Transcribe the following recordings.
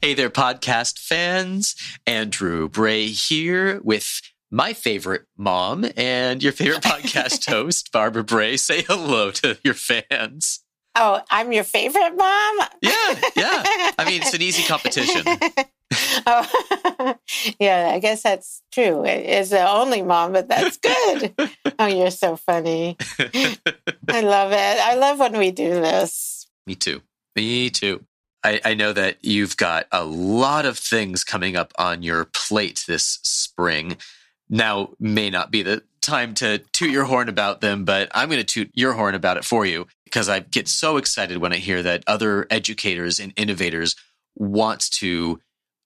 Hey there, podcast fans. Andrew Bray here with my favorite mom and your favorite podcast host, Barbara Bray. Say hello to your fans. Oh, I'm your favorite mom? Yeah, yeah. I mean, it's an easy competition. oh, yeah, I guess that's true. It is the only mom, but that's good. oh, you're so funny. I love it. I love when we do this. Me too. Me too. I, I, know that you've got a lot of things coming up on your plate this spring. Now may not be the time to toot your horn about them, but I'm going to toot your horn about it for you because I get so excited when I hear that other educators and innovators want to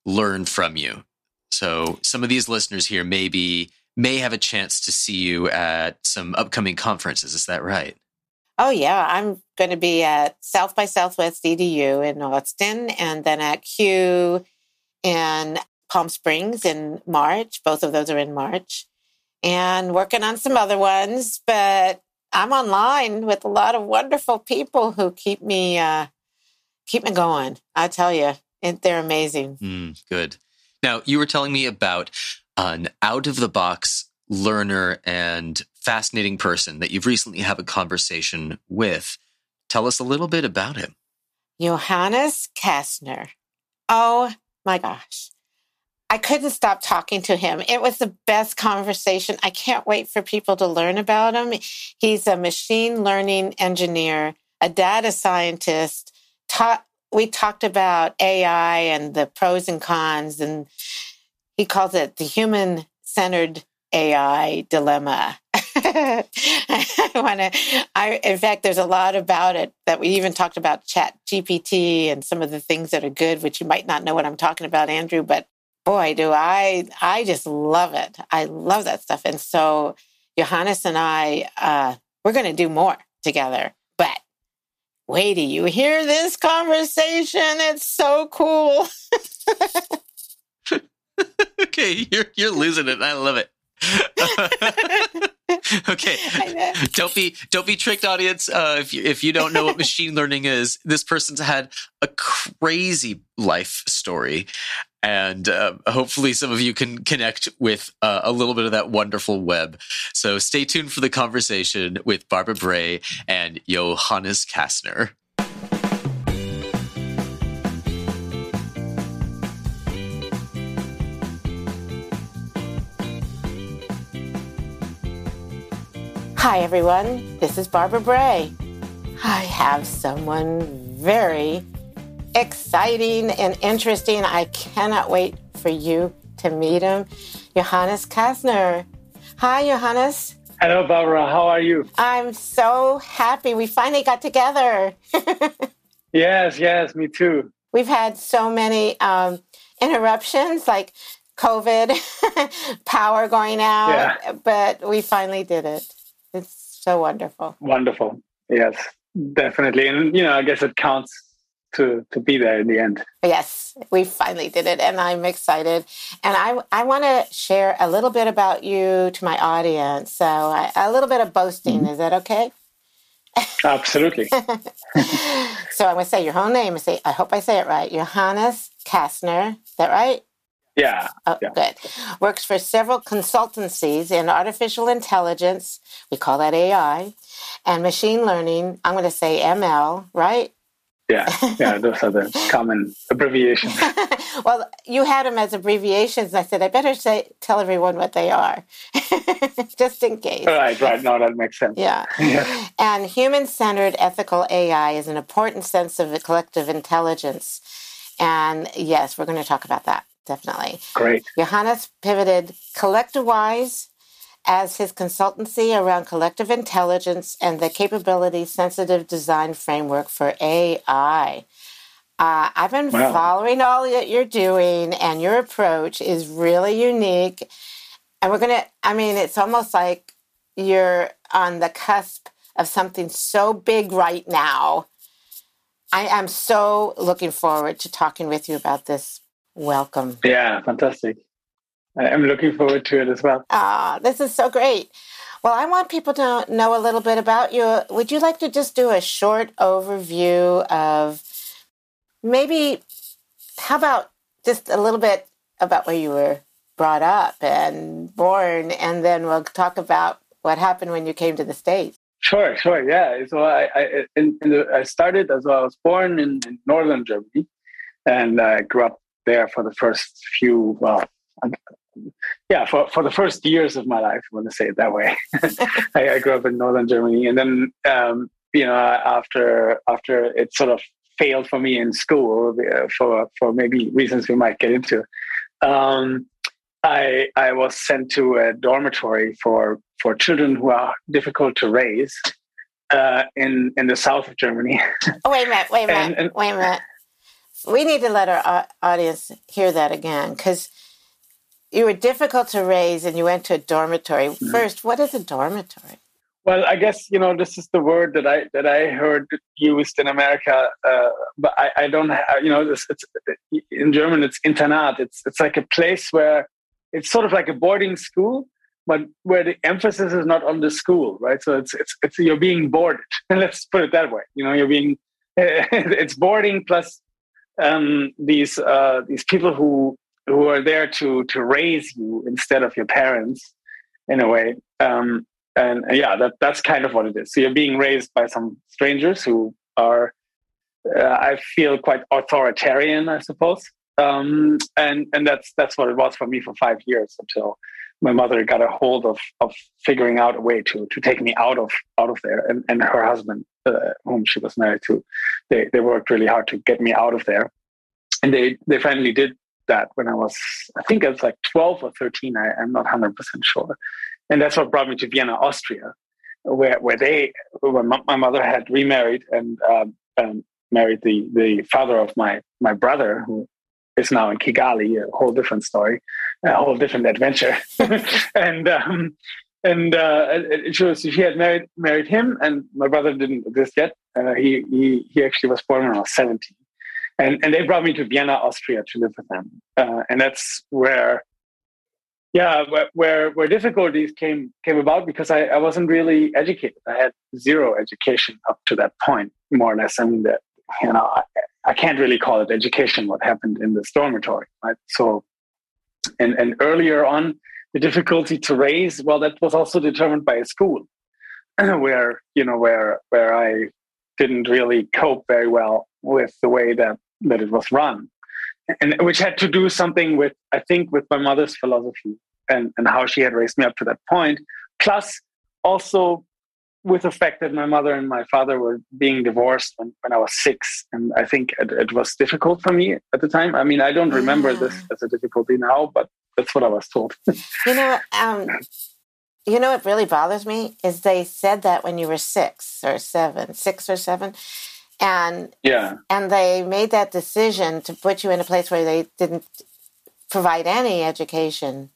learn from you. So some of these listeners here maybe may have a chance to see you at some upcoming conferences. Is that right? Oh yeah, I'm going to be at South by Southwest EDU in Austin, and then at CUE in Palm Springs in March. Both of those are in March, and working on some other ones. But I'm online with a lot of wonderful people who keep me uh, keep me going. I tell you, they're amazing. Mm, good. Now you were telling me about an out of the box learner and fascinating person that you've recently had a conversation with. Tell us a little bit about him. Johannes Castner. Oh my gosh. I couldn't stop talking to him. It was the best conversation. I can't wait for people to learn about him. He's a machine learning engineer, a data scientist. Ta- we talked about AI and the pros and cons, and he calls it the human centered AI dilemma. I want to. I, in fact, there's a lot about it that we even talked about Chat GPT and some of the things that are good, which you might not know what I'm talking about, Andrew. But boy, do I! I just love it. I love that stuff. And so, Johannes and I, uh, we're going to do more together. But wait till you hear this conversation. It's so cool. okay, you're you're losing it. I love it. okay, don't be don't be tricked, audience. Uh, if you if you don't know what machine learning is, this person's had a crazy life story, and uh, hopefully some of you can connect with uh, a little bit of that wonderful web. So stay tuned for the conversation with Barbara Bray and Johannes Castner. Hi, everyone. This is Barbara Bray. I have someone very exciting and interesting. I cannot wait for you to meet him. Johannes Castner. Hi, Johannes. Hello, Barbara. How are you? I'm so happy we finally got together. yes, yes, me too. We've had so many um, interruptions, like COVID, power going out, yeah. but we finally did it. So wonderful. Wonderful. Yes, definitely. And, you know, I guess it counts to to be there in the end. Yes, we finally did it, and I'm excited. And I I want to share a little bit about you to my audience. So I, a little bit of boasting. Mm-hmm. Is that okay? Absolutely. so I'm going to say your whole name. I say I hope I say it right. Johannes Castner. Is that right? Yeah. Oh, yeah. good. Works for several consultancies in artificial intelligence. We call that AI and machine learning. I'm going to say ML, right? Yeah, yeah, those are the common abbreviations. well, you had them as abbreviations. I said I better say tell everyone what they are, just in case. Right, right. No, that makes sense. Yeah. yeah. And human-centered ethical AI is an important sense of collective intelligence. And yes, we're going to talk about that definitely. Great. Johannes pivoted CollectiWise as his consultancy around collective intelligence and the capability sensitive design framework for AI. Uh, I've been wow. following all that you're doing, and your approach is really unique. And we're going to, I mean, it's almost like you're on the cusp of something so big right now. I am so looking forward to talking with you about this Welcome. Yeah, fantastic. I'm looking forward to it as well. Ah, this is so great. Well, I want people to know a little bit about you. Would you like to just do a short overview of maybe, how about just a little bit about where you were brought up and born, and then we'll talk about what happened when you came to the States? Sure, sure, yeah. So I, I, in, in the, I started as well. I was born in, in northern Germany, and I grew up there for the first few well yeah, for, for the first years of my life, I want to say it that way. I, I, grew up in northern Germany, and then um, you know after after it sort of failed for me in school uh, for for maybe reasons we might get into, um, I I was sent to a dormitory for for children who are difficult to raise uh, in in the south of Germany. oh wait a minute! Wait a minute! And, and, wait a minute! We need to let our audience hear that again because you were difficult to raise and you went to a dormitory. Mm-hmm. First, what is a dormitory? Well, I guess you know this is the word that I that I heard used in America, uh, but I, I don't have, you know it's, it's in German it's Internat. It's it's like a place where it's sort of like a boarding school, but where the emphasis is not on the school, right? So it's it's it's you're being boarded. Let's put it that way. You know, you're being it's boarding plus um, these uh, these people who who are there to to raise you instead of your parents in a way. Um, and, yeah that that's kind of what it is. So you're being raised by some strangers who are uh, i feel quite authoritarian i suppose. Um, and and that's that's what it was for me for five years until my mother got a hold of of figuring out a way to to take me out of out of there and, and her husband uh, whom she was married to they they worked really hard to get me out of there and they they finally did that when I was, I think I was like 12 or 13. I, am not 100% sure. And that's what brought me to Vienna, Austria, where, where they, where my mother had remarried and, um, and married the, the father of my, my brother, who is now in Kigali, a whole different story, a whole different adventure. and, um, and uh, she, was, she had married married him, and my brother didn't exist yet. Uh, he, he he actually was born when I was seventeen, and and they brought me to Vienna, Austria, to live with them, uh, and that's where, yeah, where, where, where difficulties came came about because I, I wasn't really educated. I had zero education up to that point, more or less. I mean that you know I, I can't really call it education. What happened in the dormitory, right? So, and and earlier on, the difficulty to raise, well, that was also determined by a school, where you know where where I didn't really cope very well with the way that that it was run, and which had to do something with I think with my mother's philosophy and and how she had raised me up to that point, plus also with the fact that my mother and my father were being divorced when, when I was six, and I think it, it was difficult for me at the time. I mean, I don't remember yeah. this as a difficulty now, but that's what I was told. you know, um, you know what really bothers me is they said that when you were six or seven, six or seven, and yeah and they made that decision to put you in a place where they didn't provide any education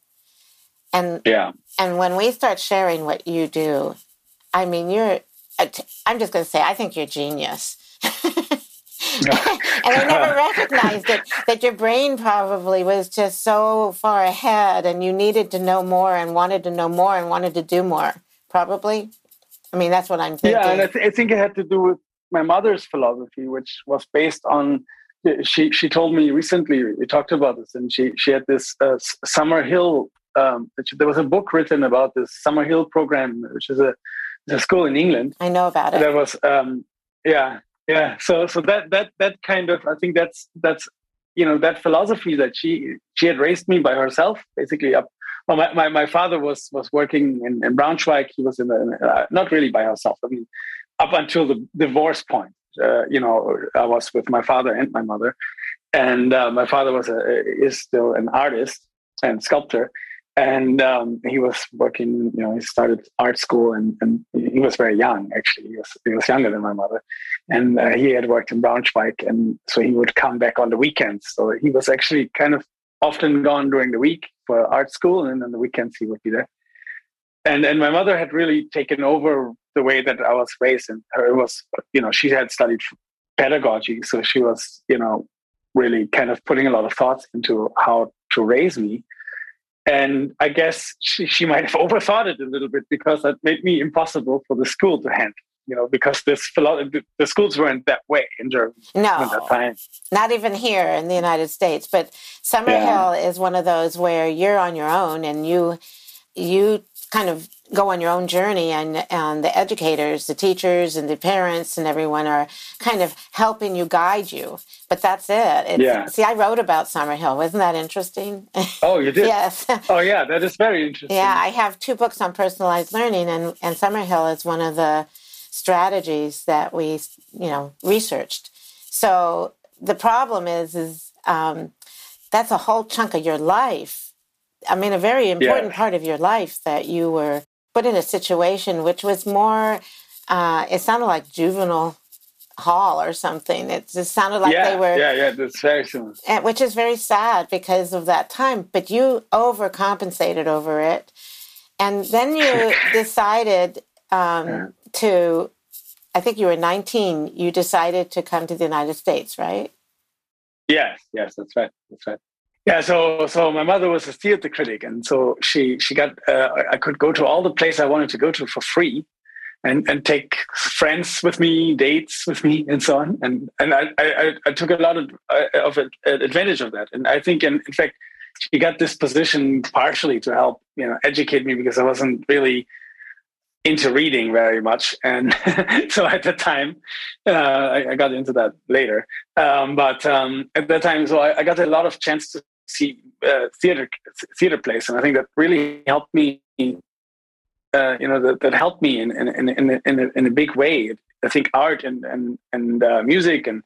and yeah and when we start sharing what you do i mean you're i'm just going to say i think you're genius and I never recognized it that your brain probably was just so far ahead and you needed to know more and wanted to know more and wanted to do more. Probably. I mean, that's what I'm thinking. Yeah, and I, th- I think it had to do with my mother's philosophy, which was based on she she told me recently we talked about this and she she had this uh, Summerhill um, there was a book written about this Summerhill program which is a, a school in England. I know about it. That was um, yeah yeah. So so that that that kind of I think that's that's you know that philosophy that she she had raised me by herself basically up well my, my, my father was was working in, in Braunschweig. He was in the uh, not really by herself I mean up until the divorce point. Uh, you know, I was with my father and my mother, and uh, my father was a, is still an artist and sculptor, and um, he was working. You know, he started art school, and, and he was very young. Actually, he was he was younger than my mother, and uh, he had worked in Braunschweig, and so he would come back on the weekends. So he was actually kind of often gone during the week for art school, and then the weekends he would be there and and my mother had really taken over the way that I was raised, and her was you know she had studied pedagogy, so she was you know really kind of putting a lot of thoughts into how to raise me, and I guess she, she might have overthought it a little bit because that made me impossible for the school to handle. You know, because this the schools weren't that way in Germany no, that time. Not even here in the United States. But Summerhill yeah. is one of those where you're on your own and you you kind of go on your own journey and, and the educators the teachers and the parents and everyone are kind of helping you guide you. But that's it. It's, yeah. see i wrote about summerhill wasn't that interesting? Oh you did? Yes. Oh yeah that is very interesting. Yeah i have two books on personalized learning and, and summerhill is one of the strategies that we you know researched. So the problem is is um, that's a whole chunk of your life. I mean, a very important yeah. part of your life that you were put in a situation which was more, uh, it sounded like juvenile hall or something. It just sounded like yeah, they were. Yeah, yeah, that's very similar. Which is very sad because of that time. But you overcompensated over it. And then you decided um, yeah. to, I think you were 19, you decided to come to the United States, right? Yes, yes, that's right. That's right. Yeah, so so my mother was a theater critic, and so she she got uh, I could go to all the places I wanted to go to for free, and and take friends with me, dates with me, and so on. And and I I, I took a lot of uh, of advantage of that. And I think, in, in fact, she got this position partially to help you know educate me because I wasn't really into reading very much and so at the time uh, I, I, got into that later um, but um, at that time so I, I, got a lot of chance to see uh, theater theater plays, and I think that really helped me. Uh, you know that, that helped me in in in in in a, in a big way. I think art and and and uh, music and,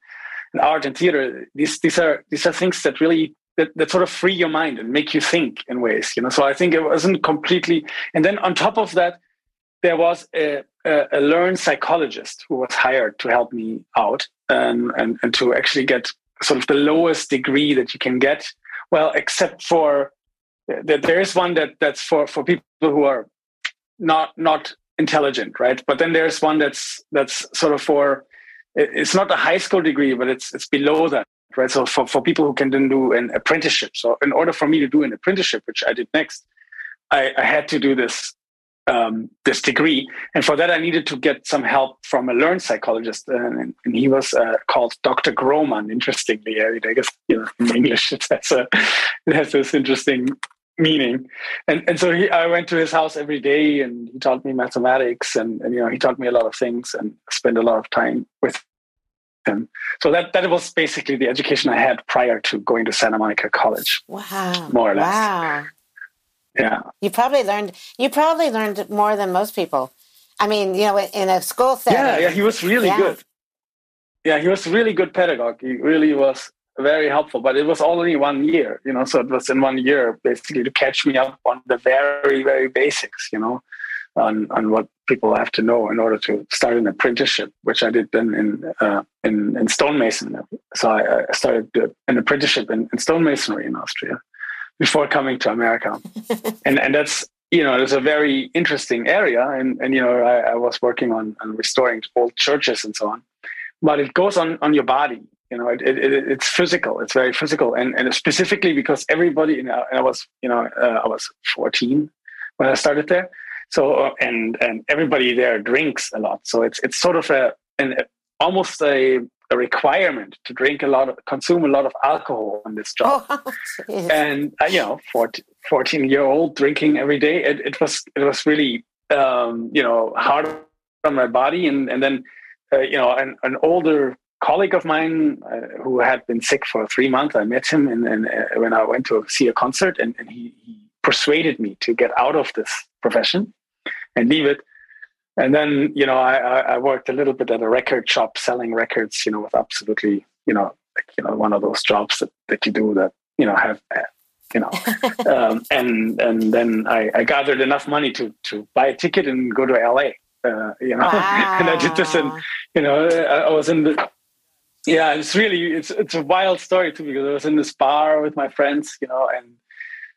and art and theater these these are these are things that really that, that sort of free your mind and make you think in ways. You know, so I think it wasn't completely. And then on top of that, there was a, a, a learned psychologist who was hired to help me out and, and and to actually get sort of the lowest degree that you can get well, except for uh, that there is one that that's for for people who are not not intelligent, right? But then there's one that's that's sort of for it's not a high school degree, but it's it's below that, right? So for, for people who can then do an apprenticeship. So in order for me to do an apprenticeship, which I did next, I, I had to do this um, this degree. And for that, I needed to get some help from a learned psychologist. And, and he was uh, called Dr. Groman, interestingly. I, I guess you know, in English it has, a, it has this interesting meaning. And, and so he, I went to his house every day and he taught me mathematics and, and, you know, he taught me a lot of things and spent a lot of time with him. So that, that was basically the education I had prior to going to Santa Monica College. Wow. More or less. Wow. Yeah. You probably learned. You probably learned more than most people. I mean, you know, in a school setting. Yeah, yeah. He was really yeah. good. Yeah, he was really good pedagogue. He really was very helpful. But it was only one year, you know. So it was in one year basically to catch me up on the very, very basics, you know, on on what people have to know in order to start an apprenticeship, which I did then in uh, in, in stonemason. So I, I started an apprenticeship in, in stonemasonry in Austria before coming to America. and and that's you know it's a very interesting area. And and you know I, I, was working on, on restoring old churches and so on. But it goes on on your body. You know it, it, it's physical. It's very physical. And and specifically because everybody you know i was you know uh, i was 14 when i started there. So uh, and and everybody there drinks a lot. So it's it's sort of a an almost a a requirement to drink a lot of consume a lot of alcohol on this job. Oh, and uh, you know 14, 14, year old drinking every day it, it was it was really um, you know hard on my body. And and then uh, you know an, an older colleague of mine uh, who had been sick for three months i met him and, and uh, when i went to see a concert and, and he, he persuaded me to get out of this profession and leave it and then you know I, I worked a little bit at a record shop selling records you know with absolutely you know like, you know one of those jobs that, that you do that you know have you know um, and and then I, I, gathered enough money to to buy a ticket and go to LA uh, you know wow. and I did this and you know I, I was in the yeah it's really it's it's a wild story too because I was in this bar with my friends you know and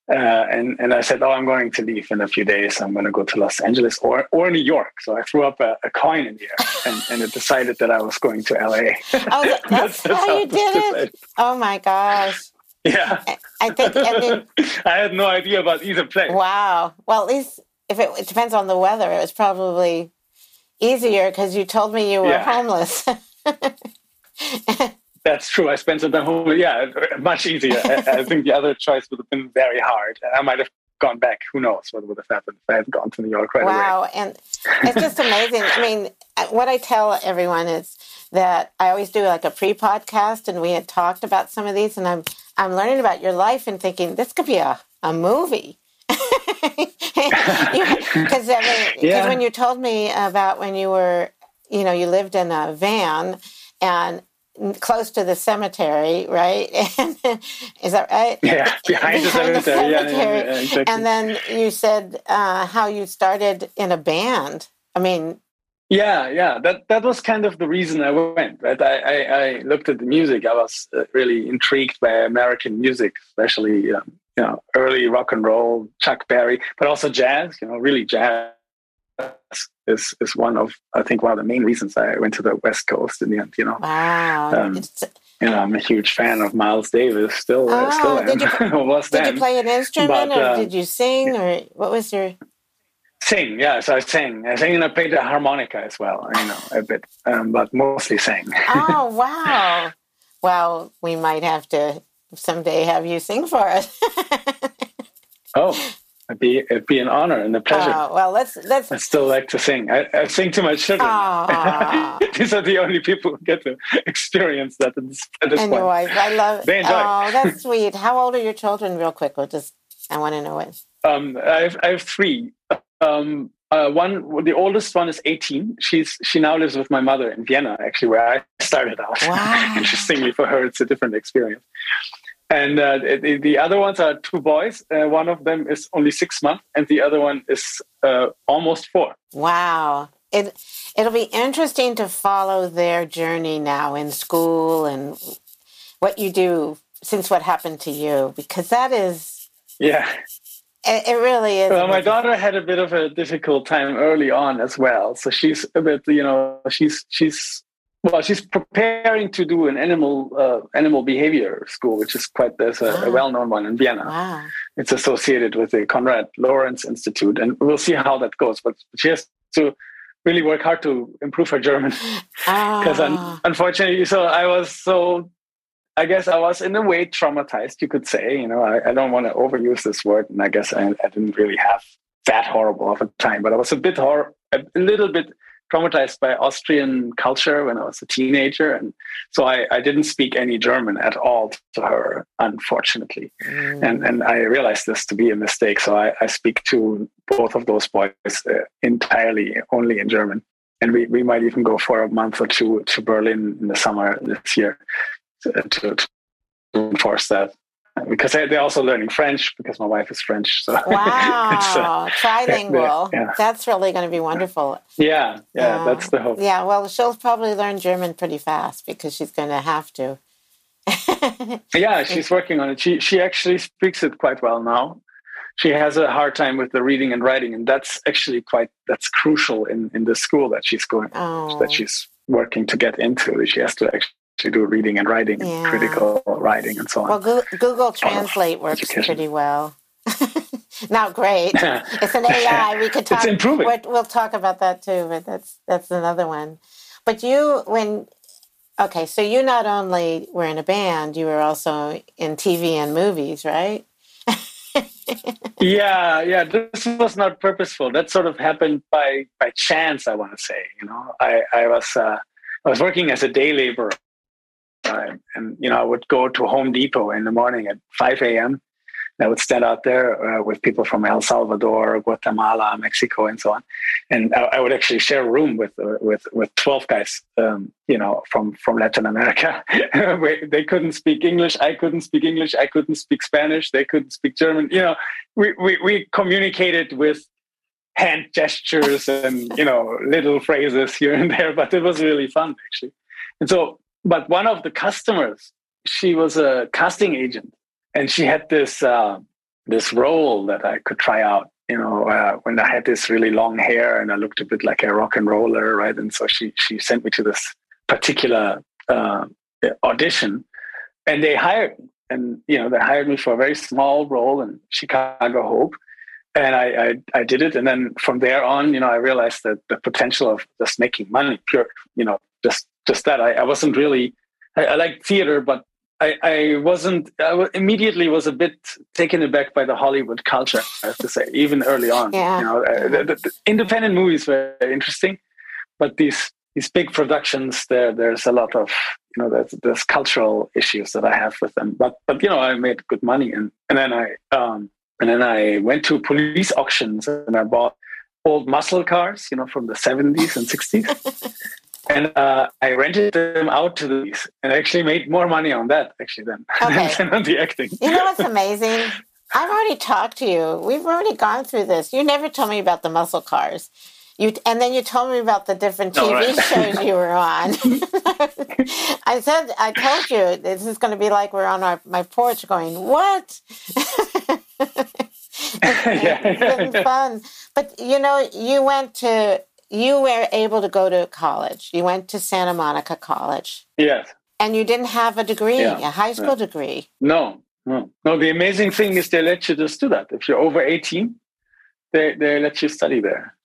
uh, and and I said, "Oh, I'm going to leave in a few days. I'm going to go to Los Angeles or or New York." So I threw up a, a coin in the air, and, and it decided that I was going to LA. Oh, that's, that's, that's how, you did it! Oh my gosh! Yeah. I think. I mean, I had no idea about either place. wow. Well, at least if it, it depends on the weather, it was probably easier because you told me you were Yeah. homeless. That's true. I spent some time home. Yeah, much easier. I, I think the other choice would have been very hard. I might have gone back. Who knows what would have happened if I had gone to New York right away. Wow, and it's just amazing. I mean, what I tell everyone is that I always do like a pre-podcast, and we had talked about some of these, and I'm I'm learning about your life and thinking this could be a a movie. Because I mean, Yeah. when you told me about when you were, you know, you lived in a van and close to the cemetery, right? Is that right? Yeah, behind the Behind cemetery. Yeah, yeah, yeah, exactly. And then you said uh, how you started in a band. I mean, Yeah, yeah. That that was kind of the reason I went. Right. I I, I looked at the music. I was uh, really intrigued by American music, especially um, you know early rock and roll, Chuck Berry, but also jazz. You know, really jazz is is one of I think one of the main reasons I went to the West Coast in the end. You know, wow. Um, you know, I'm a huge fan of Miles Davis. Still, Oh, still am. did you- was did then you play an instrument but, or uh, did you sing or what was your? sing? Yeah, so I sang. I sang and I played the harmonica as well. You know, a bit, um, but mostly sang. Oh, wow. Well, we might have to someday have you sing for us. Oh, be it'd be an honor and a pleasure. Oh, well, let's let's. I still like to sing. I, I sing to my children. These are the only people who get to experience that at this, at this And point. your wife, I love. They enjoy it. Oh, that's sweet. How old are your children? Real quick, we'll just. I want to know it. Um, I have I have three. Um, uh, one, the oldest one is 18. She's she now lives with my mother in Vienna, actually, where I started out. Wow. Interestingly, for her, it's a different experience. And uh, the, the other ones are two boys. Uh, one of them is only six months, and the other one is uh, almost four. Wow. It it'll be interesting to follow their journey now in school and what you do since what happened to you because that is Yeah. it, it really is. Well, my daughter had a bit of a difficult time early on as well. So she's a bit, you know, she's she's well, she's preparing to do an animal uh, animal behavior school, which is quite there's a, Wow. a well known one in Vienna. Wow. It's associated with the Konrad Lorenz Institute, and we'll see how that goes. But she has to really work hard to improve her German because Ah, unfortunately, so I was so. I guess I was in a way traumatized, you could say. You know, I, I don't want to overuse this word, and I guess I, I didn't really have that horrible of a time, but I was a bit hor- a little bit traumatized by Austrian culture when I was a teenager, and so I, I didn't speak any German at all to her, unfortunately. mm, And and I realized this to be a mistake, so I, I speak to both of those boys uh, entirely only in German, and we, we might even go for a month or two to Berlin in the summer this year to, to, to enforce that. Because they- they're also learning French because my wife is French. So it's, uh, wow. Trilingual. yeah. That's really going to be wonderful. yeah, yeah, Yeah. that's the hope. Yeah. Well, she'll probably learn German pretty fast because she's going to have to. Yeah, she's working on it. She she actually speaks it quite well now. She has a hard time with the reading and writing, and that's actually quite that's crucial in in the school that she's going oh. that she's working to get into. She has to actually do reading and writing, and Yeah. critical writing, and so on. Well, Goo- Google Translate works education. pretty well. Not great. It's an AI. We could talk. It's improving. We'll, we'll talk about that too, but that's that's another one. But you, when okay, so you not only were in a band, you were also in TV and movies, right? yeah, yeah. This was not purposeful. That sort of happened by by chance. I want to say. You know, I I was uh, I was working as a day laborer, uh, and you know I would go to Home Depot in the morning at five a.m. I would stand out there uh, with people from El Salvador, Guatemala, Mexico, and so on, and I, I would actually share a room with uh, with with twelve guys, um, you know, from from Latin America. They couldn't speak English, I couldn't speak English, I couldn't speak Spanish, they couldn't speak German. You know, we we, we communicated with hand gestures and you know little phrases here and there, but it was really fun actually. And so, but one of the customers, she was a casting agent and she had this uh, this role that I could try out. You know, uh, when I had this really long hair and I looked a bit like a rock and roller, right? And so she she sent me to this particular uh, audition, and they hired me. and you know they hired me for a very small role in Chicago Hope, and I, I, I did it. And then from there on, you know, I realized that the potential of just making money, pure, you know, just just that. I, I wasn't really I, I like theater, but I, I wasn't I immediately was a bit taken aback by the Hollywood culture. I have to say, even early on, Yeah. you know, uh, the, the, the independent movies were interesting, but these these big productions, there there's a lot of you know there's, there's cultural issues that I have with them. But but you know, I made good money, and and then I um and then I went to police auctions and I bought old muscle cars, you know, from the 70s and 60s. and uh, I rented them out to these, and actually made more money on that actually than, Okay. than on the acting. You know what's amazing? I've already talked to you. We've already gone through this. You never told me about the muscle cars. You and then you told me about the different TV right. shows you were on. I said I told you this is going to be like we're on our my porch going what? Yeah. it's been fun. But you know, you went to you were able to go to college. You went to Santa Monica College, Yes. and you didn't have a degree, Yeah. a high school degree. No, no, no. The amazing thing is they let you just do that. If you're over 18, they, they let you study there.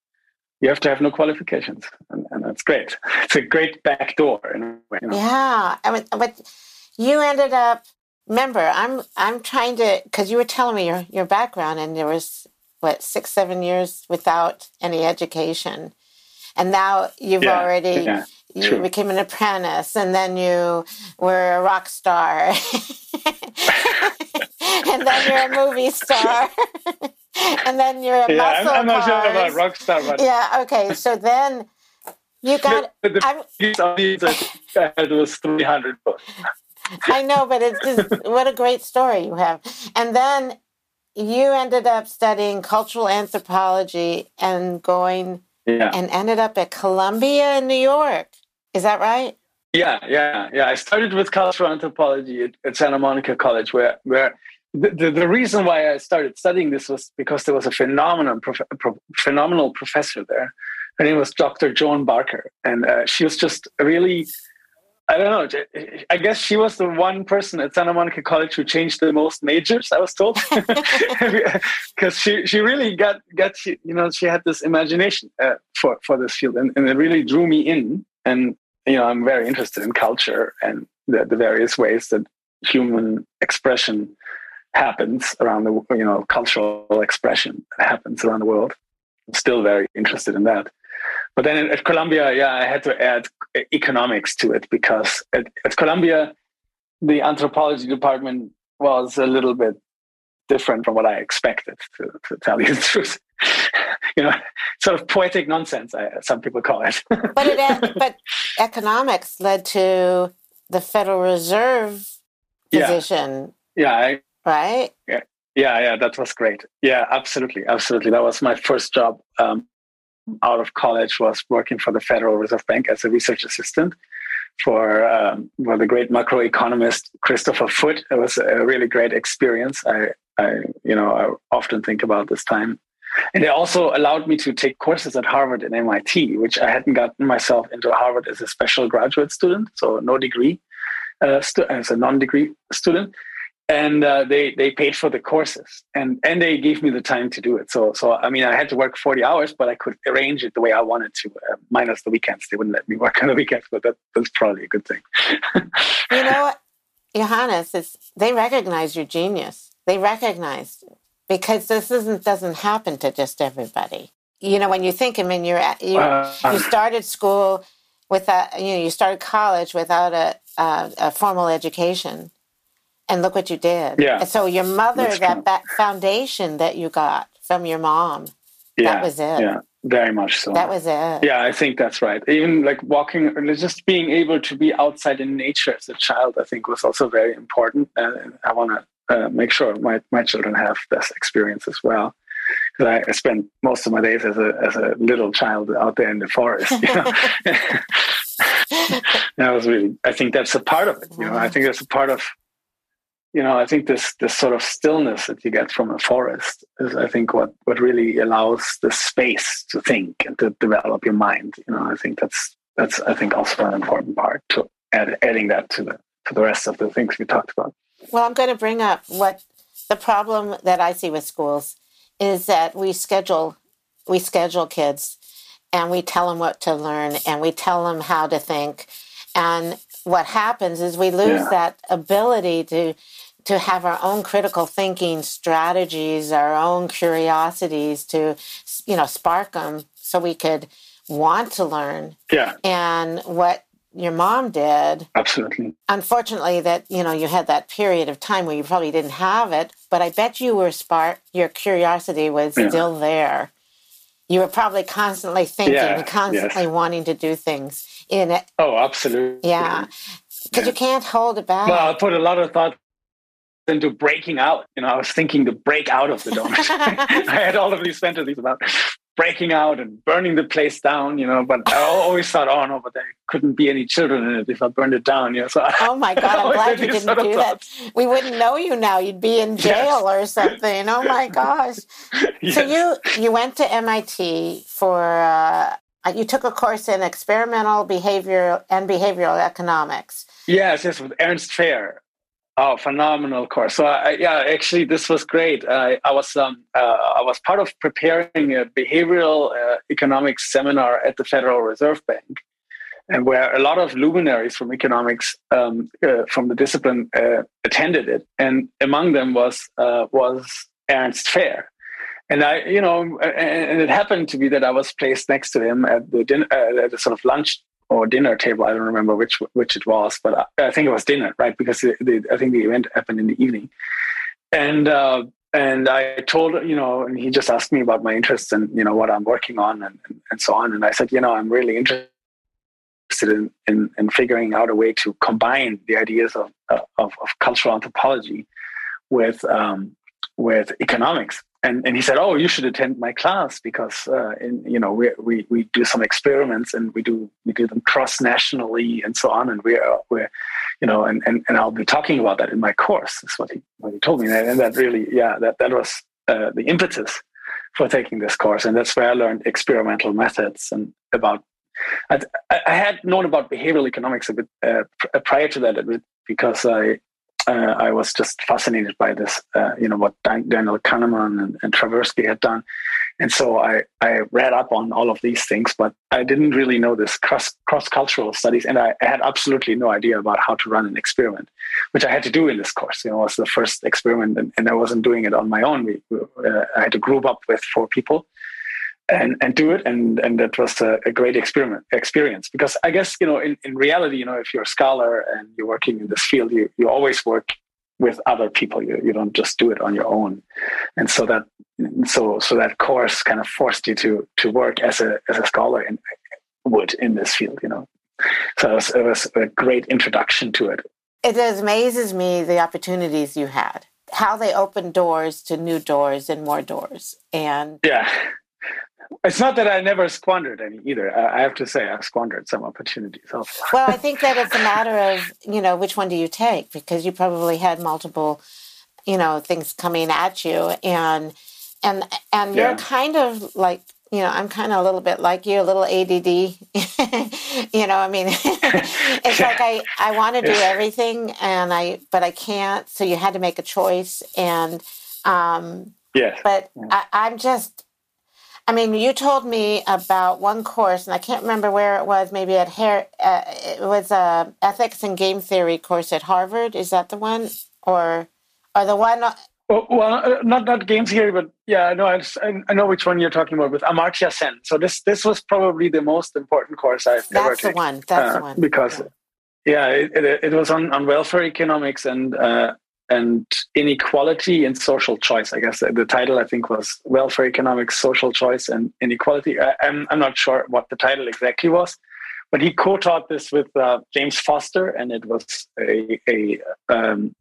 You have to have no qualifications. And, and that's great. It's a great back door. In a way, you know? Yeah, I mean, but you ended up. Remember, I'm I'm trying to because you were telling me your your background, and there was what six seven years without any education, and now you've Yeah, already yeah, you true. became an apprentice, and then you were a rock star, and then you're a movie star, and then you're a Yeah, I'm, I'm not sure about rock star, but Yeah, okay, so then you got. the, the I'm, biggest I had was 300 books. I know, but it's just what a great story you have. And then you ended up studying cultural anthropology and going Yeah. and ended up at Columbia in New York. Is that right? Yeah, yeah, yeah. I started with cultural anthropology at, at Santa Monica College, where where the, the, the reason why I started studying this was because there was a phenomenal prof, pro, phenomenal professor there. Her name was Dr. Joan Barker, and uh, she was just really. I don't know. I guess she was the one person at Santa Monica College who changed the most majors. I was told because she, she really got got she, you know she had this imagination uh, for for this field and, and it really drew me in and you know, I'm very interested in culture and the, the various ways that human expression happens around the, you know, cultural expression happens around the world. I'm still very interested in that. But then at Columbia, yeah, I had to add economics to it because at, at Columbia, the anthropology department was a little bit different from what I expected, to, to tell you the truth. you know, sort of poetic nonsense, I, some people call it. But it but economics led to the Federal Reserve Yeah. position, yeah, I, right? yeah, yeah, that was great. Yeah, absolutely, absolutely. That was my first job um, out of college. Was working for the Federal Reserve Bank as a research assistant for um, for the great macroeconomist Christopher Foote. It was a really great experience. I, I, you know, I often think about this time. And they also allowed me to take courses at Harvard and MIT, which I hadn't gotten myself into Harvard as a special graduate student, so no degree, uh, stu- as a non-degree student and uh, they they paid for the courses and and they gave me the time to do it so so i mean i had to work 40 hours but i could arrange it the way i wanted to uh, minus the weekends they wouldn't let me work on the weekends but that, that's probably a good thing You know Johannes? It's, they recognize your genius. They recognize because this isn't doesn't happen to just everybody. You know, when you think, I mean, you're at, you Uh, you started school without, you know, you started college without a a, a formal education, and look what you did. Yeah. And so your mother, That's that, that foundation that you got from your mom, yeah that was it. yeah very much so That was it. yeah i think that's right even like walking or just being able to be outside in nature as a child i think was also very important and i want to uh, make sure my, my children have this experience as well because I, I spent most of my days as a as a little child out there in the forest you know? that was really i think that's a part of it you know i think that's a part of you know i think this this sort of stillness that you get from a forest is i think what what really allows the space to think and to develop your mind you know i think that's that's i think also an important part to add, adding that to the to the rest of the things we talked about. Well, I'm going to bring up what the problem that I see with schools is that we schedule we schedule kids and we tell them what to learn and we tell them how to think. And what happens is we lose yeah. that ability to to have our own critical thinking strategies our own curiosities to you know spark them so we could want to learn yeah and what your mom did. Absolutely. Unfortunately, that you know you had that period of time where you probably didn't have it, but I bet you were spark. Your curiosity was yeah. still there. You were probably constantly thinking, yeah, constantly yes. wanting to do things in it. Oh, absolutely. Yeah, because yeah. you can't hold it back. Well, I put a lot of thought into breaking out. You know, I was thinking to break out of the donut. I had all of these fantasies about breaking out and burning the place down, you know. But I always thought, oh no, but there couldn't be any children in it if I burned it down, you know. So oh my god, I'm glad you didn't do that. We wouldn't know you now. You'd be in jail yes. or something. Oh my gosh. yes. So you you went to MIT for. Uh, you took a course in experimental behavior and behavioral economics. Yes, yes, with Ernst Fehr. Oh, phenomenal course! So, yeah, actually, this was great. I, I was um, uh, I was part of preparing a behavioral uh, economics seminar at the Federal Reserve Bank, and where a lot of luminaries from economics um, uh, from the discipline uh, attended it, and among them was uh, was Ernst Fehr. And I, you know, and it happened to be that I was placed next to him at the dinner, uh, at the sort of lunch or dinner table. I don't remember which which it was, but I, I think it was dinner, right? Because I think the event happened in the evening, and uh, and I told you know, and he just asked me about my interests and you know what I'm working on and, and, and so on, and I said, you know, I'm really interested in, in, in figuring out a way to combine the ideas of of, of cultural anthropology with um, with economics and and he said, "Oh, you should attend my class because uh, in, you know we we we do some experiments and we do we do them cross nationally and so on, and we're we're you know and, and and I'll be talking about that in my course." Is what he what he told me, and that really yeah that that was uh, the impetus for taking this course, and that's where I learned experimental methods and about. I, I had known about behavioral economics a bit uh, prior to that a bit because I uh, I was just fascinated by this, uh, you know, what Daniel Kahneman and, and Tversky had done. And so I, I read up on all of these things, but I didn't really know this cross cross cultural studies, and I, I, had absolutely no idea about how to run an experiment, which I had to do in this course. You know, it was the first experiment, and, and I wasn't doing it on my own. We, uh, I had to group up with four people, and and do it. And and that was a, a, great experiment experience. Because i guess you know in, in reality you know if you're a scholar and you're working in this field you you always work with other people. You, you don't just do it on your own. And so that so so that course kind of forced you to to work as a as a scholar in would in this field you know. So it was, it was a great introduction to it. It amazes me the opportunities you had how they opened doors to new doors and more doors. And yeah it's not that I never squandered any either. I have to say I've squandered some opportunities. Also. well, I think that it's a matter of you know which one do you take because you probably had multiple, you know, things coming at you, and and and you're kind of like you know I'm kind of a little bit like you, a little ADD. you know, I mean, it's like I I want to do everything and I but I can't, so you had to make a choice and. um yeah. But I, I'm just I mean, you told me about one course, and I can't remember where it was. Maybe at Har- uh, it was a ethics and game theory course at Harvard. Is that the one, or or the one? Well, well uh, not not game theory, but yeah, no, I, I know which one you're talking about with Amartya Sen. So this this was probably the most important course I've That's ever taken. That's the one. That's uh, the one. Because yeah, it, it, it, was on, on welfare economics and uh, and inequality and social choice. I guess the title I think was welfare economics, social choice, and inequality. I, am I'm, I'm not sure what the title exactly was, but he co-taught this with uh, James Foster, and it was a a, um,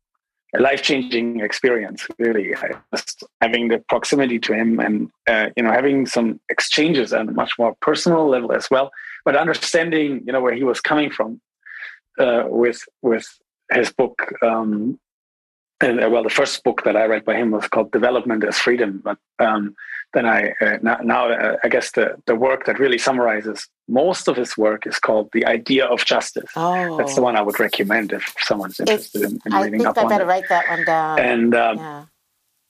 a life-changing experience. Really, just having the proximity to him, and uh, you know, having some exchanges on a much more personal level as well, but understanding you know where he was coming from uh, with with his book um, and uh, well, the first book that I read by him was called Development as Freedom. But um, then I uh, now, now uh, I guess the the work that really summarizes most of his work is called The Idea of Justice. Oh, That's the one I would recommend if someone's interested in, in I reading think up I on better it. write that one down. And um, yeah.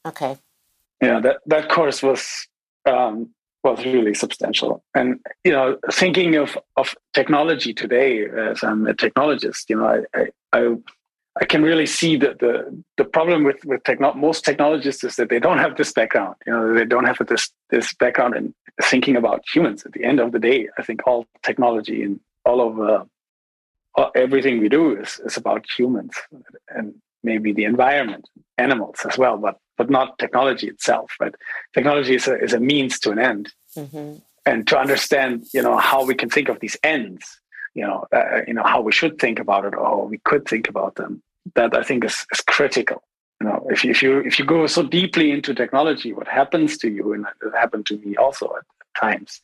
Okay. yeah, that that course was um, was really substantial. And you know, thinking of of technology today as I'm a technologist, you know, I I, I, I can really see that the the problem with with techno- most technologists is that they don't have this background. You know, they don't have this this background in thinking about humans. At the end of the day, I think all technology and all of uh, all- everything we do is is about humans and maybe the environment, animals as well, but but not technology itself. Right? Technology is a is a means to an end hmm and to understand you know how we can think of these ends you know uh, you know how we should think about it or how we could think about them that i think is, is critical you know if you, if you if you go so deeply into technology what happens to you and it happened to me also at times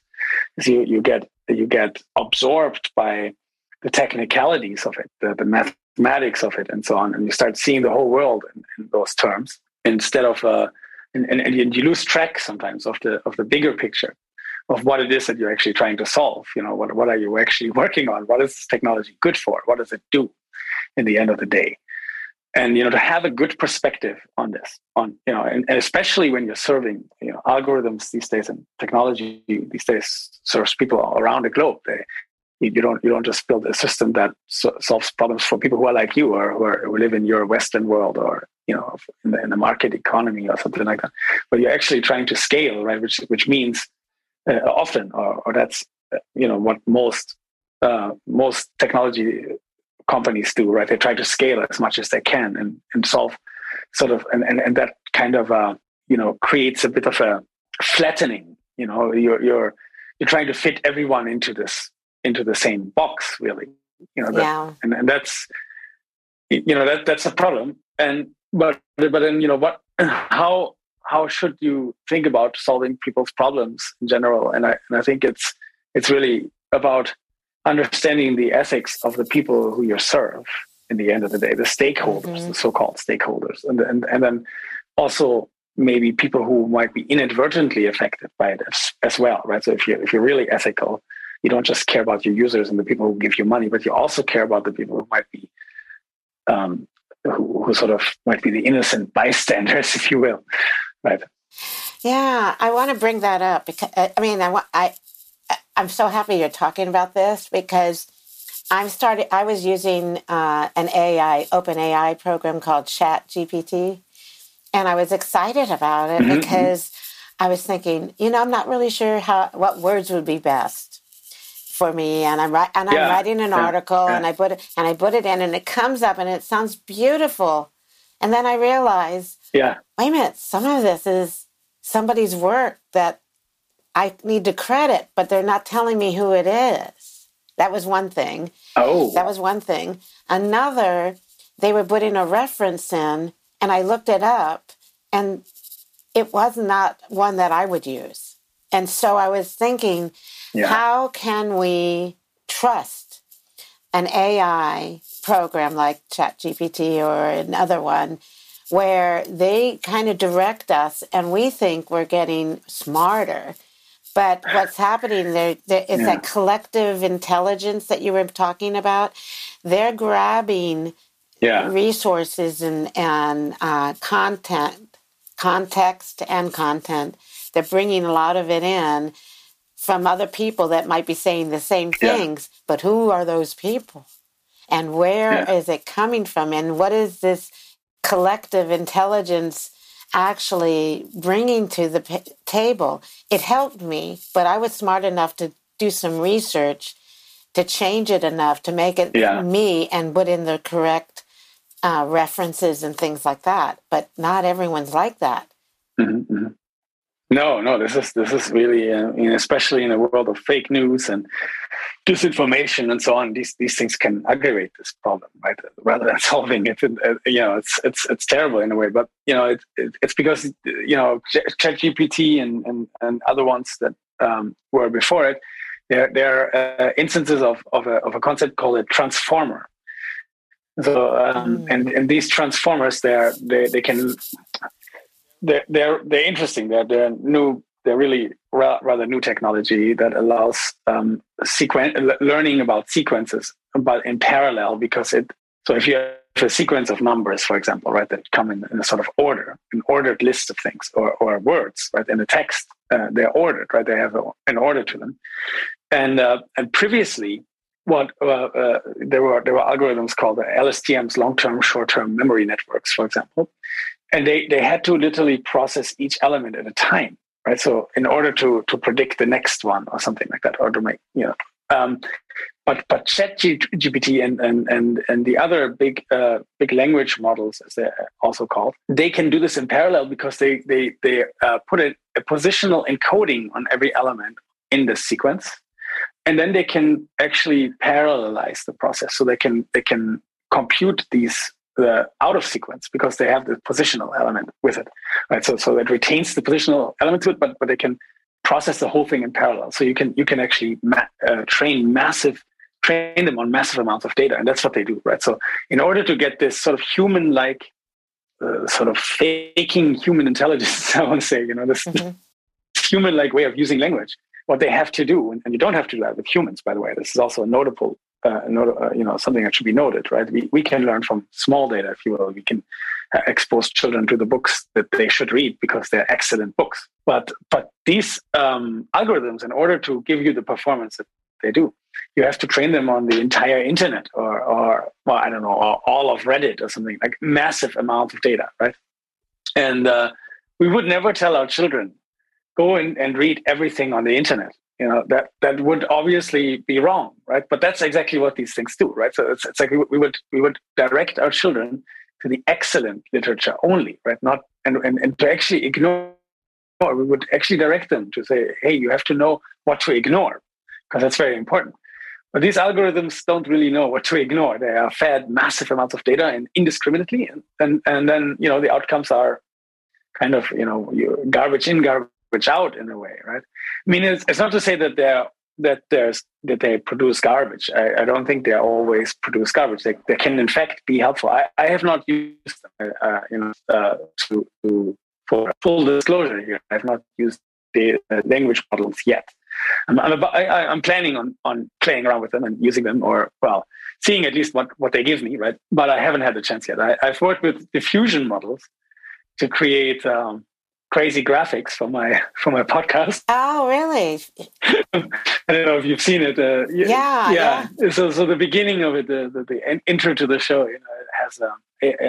is you you get you get absorbed by the technicalities of it the, the mathematics of it and so on and you start seeing the whole world in, in those terms instead of uh and, and, and you lose track sometimes of the of the bigger picture of what it is that you're actually trying to solve. You know, what what are you actually working on? What is this technology good for? What does it do in the end of the day? And you know, to have a good perspective on this, on you know, and, and especially when you're serving, you know, algorithms these days and technology these days serves people around the globe. They, you don't you don't just build a system that so, solves problems for people who are like you or who, are, who live in your Western world or you know in the, in the market economy or something like that. But you're actually trying to scale, right? Which which means uh, often, or, or that's uh, you know what most uh, most technology companies do, right? They try to scale as much as they can and, and solve sort of, and, and, and that kind of uh, you know creates a bit of a flattening. You know, you're you're you're trying to fit everyone into this into the same box, really. You know, that, Yeah. and, and that's you know that that's a problem. And but but then you know what how how should you think about solving people's problems in general? And I and I think it's it's really about understanding the ethics of the people who you serve in the end of the day, the stakeholders, Mhm. the so-called stakeholders, and and and then also maybe people who might be inadvertently affected by it as, as well, right? So if you if you're really ethical, you don't just care about your users and the people who give you money, but you also care about the people who might be um, who, who sort of might be the innocent bystanders, if you will, right? Yeah, I want to bring that up because I mean, I want I I'm so happy you're talking about this because I'm started. I was using uh, an AI OpenAI program called ChatGPT, and I was excited about it Mhm, because I was thinking, you know, I'm not really sure how what words would be best for me, and I'm and I'm Yeah, writing an article, yeah. and I put it and I put it in, and it comes up, and it sounds beautiful, and then I realize Yeah, wait a minute, some of this is somebody's work that I need to credit, but they're not telling me who it is. That was one thing. Oh, That was one thing. Another, they were putting a reference in, and I looked it up, and it was not one that I would use. And so I was thinking, yeah, how can we trust an AI program like ChatGPT or another one where they kind of direct us and we think we're getting smarter? But what's happening there, there is Yeah. that collective intelligence that you were talking about. They're grabbing yeah, resources and and uh, content, context and content. They're bringing a lot of it in from other people that might be saying the same Yeah. things, but who are those people, and where is Yeah. it coming from, and what is this collective intelligence actually bringing to the p- table? It helped me, but I was smart enough to do some research to change it enough to make it Yeah. me and put in the correct uh, references and things like that. But not everyone's like that. Mhm, mhm. No, no, this is this is really, uh, especially in a world of fake news and disinformation and so on. These these things can aggravate this problem, right? Rather than solving it, uh, you know, it's it's it's terrible in a way. But you know, it, it, it's because you know, Ch- ChatGPT and, and and other ones that um, were before it, they're they're uh, instances of of a of a concept called a transformer. So um, mm. and and these transformers, they're they they can they're they're they're interesting. They're they're new. They're really ra- rather new technology that allows um, sequen- learning about sequences, but in parallel because it. So if you have a sequence of numbers, for example, right, that come in, in a sort of order, an ordered list of things, or or words, right, in the text, uh, they're ordered, right? They have a, an order to them, and uh, and previously what uh, uh, there were there were algorithms called the LSTMs, long-term, short-term memory networks, for example, and they they had to literally process each element at a time, right? So in order to to predict the next one or something like that, or to make you know. Um, but but ChatGPT and and and and the other big uh, big language models, as they're also called, they can do this in parallel because they they they uh, put a, a positional encoding on every element in the sequence, and then they can actually parallelize the process so they can they can compute these uh, out of sequence because they have the positional element with it right so so it retains the positional element to it but but they can process the whole thing in parallel so you can you can actually ma- uh, train massive train them on massive amounts of data and that's what they do right so in order to get this sort of human like uh, sort of faking human intelligence i want to say you know this mm-hmm. human like way of using language what they have to do, and, you don't have to do that with humans, by the way. This is also a notable, uh, not, uh, you know, something that should be noted, right? We, we can learn from small data, if you will. We can uh, expose children to the books that they should read because they're excellent books. But but these um, algorithms, in order to give you the performance that they do, you have to train them on the entire internet, or or well, I don't know, or all of Reddit or something like massive amounts of data, right? And uh, we would never tell our children go in and read everything on the internet you know that that would obviously be wrong right? But that's exactly what these things do right? So it's, it's like we, would we would direct our children to the excellent literature only right? Not and and, and to actually ignore we would actually direct them to say hey you have to know what to ignore because that's very important. But these algorithms don't really know what to ignore. They are fed massive amounts of data and indiscriminately and and, and then you know the outcomes are kind of you know garbage in garbage out in a way, right? I mean, it's, it's not to say that they're that there's that they produce garbage. I, I don't think they always produce garbage. They, they can in fact be helpful. I, I have not used them, uh, you know, uh, to, to for full disclosure here. I've not used the uh, language models yet. I'm, I'm, about, I, am planning on on playing around with them and using them, or well, seeing at least what what they give me, right? But I haven't had the chance yet. I, have worked with diffusion models to create um, crazy graphics for my for my podcast. Oh, really? I don't know if you've seen it. Uh, yeah, yeah, yeah. So, so the beginning of it, the, the, the intro to the show, you know, it has. Um,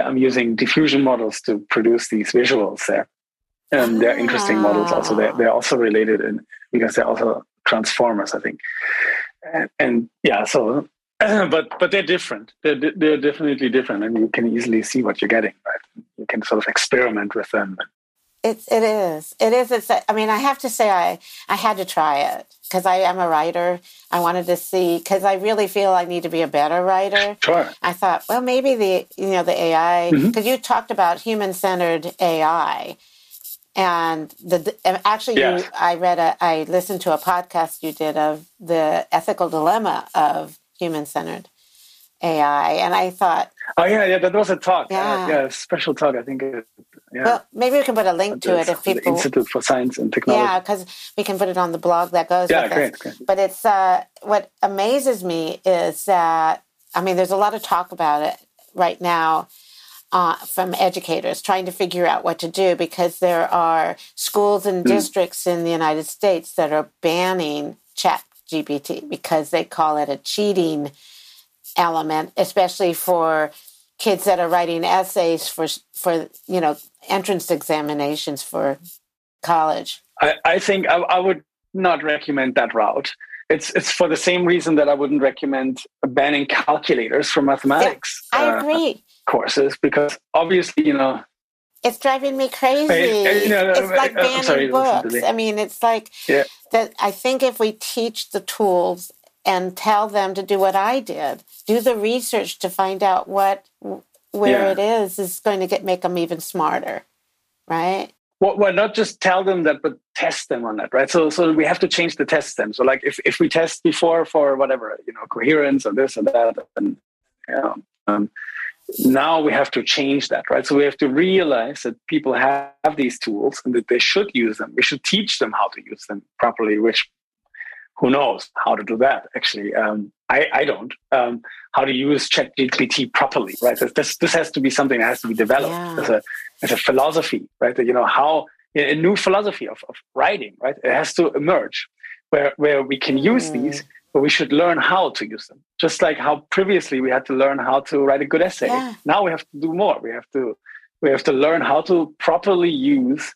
I'm using diffusion models to produce these visuals there, and they're interesting models. Also, they're they're also related, and because they're also transformers, I think. And, and yeah, so but but they're different. They're they're definitely different, and you can easily see what you're getting. Right, you can sort of experiment with them it, it is. It is. It's. I mean, I have to say, I I had to try it because I am a writer. I wanted to see because I really feel I need to be a better writer. Sure. I thought, well, maybe the you know the AI because mm-hmm. you talked about human centered AI, and the actually yes. you I read a I listened to a podcast you did of the ethical dilemma of human centered AI, and I thought, oh yeah, yeah, that was a talk, uh, yeah, uh, yeah, special talk. I think. It, yeah. Well, maybe we can put a link to it if people. The Institute for Science and Technology. Yeah, because we can put it on the blog that goes. Yeah, great, great. But it's uh, what amazes me is that I mean, there's a lot of talk about it right now. Uh, from educators trying to figure out what to do because there are schools and mm. districts in the United States that are banning chat GPT because they call it a cheating element, especially for kids that are writing essays for for you know entrance examinations for college. I, I think I, I would not recommend that route. It's it's for the same reason that I wouldn't recommend banning calculators from mathematics. Yeah, I uh, agree. courses because obviously you know it's driving me crazy. I, I, you know, it's like banning sorry, books. I mean, it's like yeah. that. I think if we teach the tools and tell them to do what I did. Do the research to find out what where yeah. it is is going to get make them even smarter, right? Well, well, not just tell them that, but test them on that, right? So, so we have to change the test then. So, like, if, if we test before for whatever, you know, coherence or this or that, and you know, Um, now we have to change that, right? So we have to realize that people have these tools and that they should use them. We should teach them how to use them properly, which who knows how to do that actually. Um, I, I don't. Um, how to use ChatGPT properly, right? This, this has to be something that has to be developed yeah. as, a, as a philosophy, right? You know, how a new philosophy of, of writing, right? It has to emerge where, where we can use mm. these but we should learn how to use them. Just like how previously we had to learn how to write a good essay. Yeah. Now we have to do more. We have to we have to learn how to properly use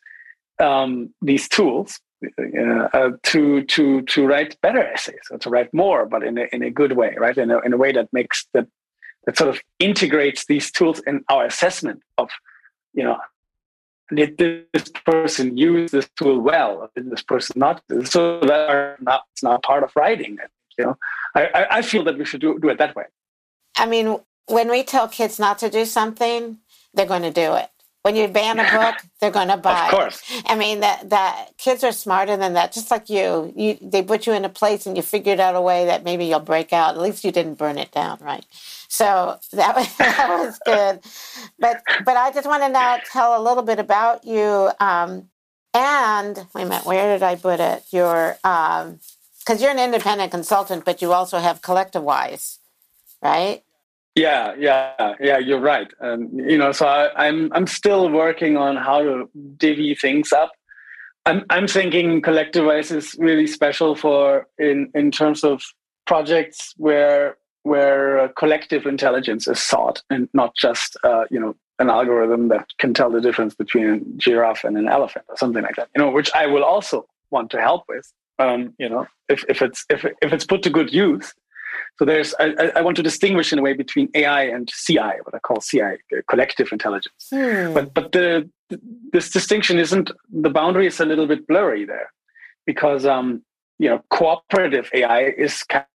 um, these tools uh, uh, to to to write better essays or to write more, but in a in a good way, right? In a in a way that makes that that sort of integrates these tools in our assessment of you know did this person use this tool well? Did this person not? So that are not, it's not part of writing. You know, I, I feel that we should do, do it that way. I mean, when we tell kids not to do something, they're going to do it. When you ban a book, they're going to buy. Of course. It. I mean that that kids are smarter than that. Just like you, you they put you in a place and you figured out a way that maybe you'll break out. At least you didn't burn it down, right? So that was that was good. But but I just want to now tell a little bit about you. Um, and wait a minute, where did I put it? Your um, because you're an independent consultant, but you also have CollectiWise, right? Yeah, yeah, yeah. You're right. Um, you know, so I, I'm I'm still working on how to divvy things up. I'm I'm thinking CollectiWise is really special for in in terms of projects where where collective intelligence is sought and not just uh, you know an algorithm that can tell the difference between a giraffe and an elephant or something like that. You know, which I will also want to help with um, you know, if, if it's if, if it's put to good use. So there's I, I want to distinguish in a way between AI and CI, what I call CI, collective intelligence. Hmm. But but the this distinction isn't the boundary is a little bit blurry there, because um, you know cooperative AI is kind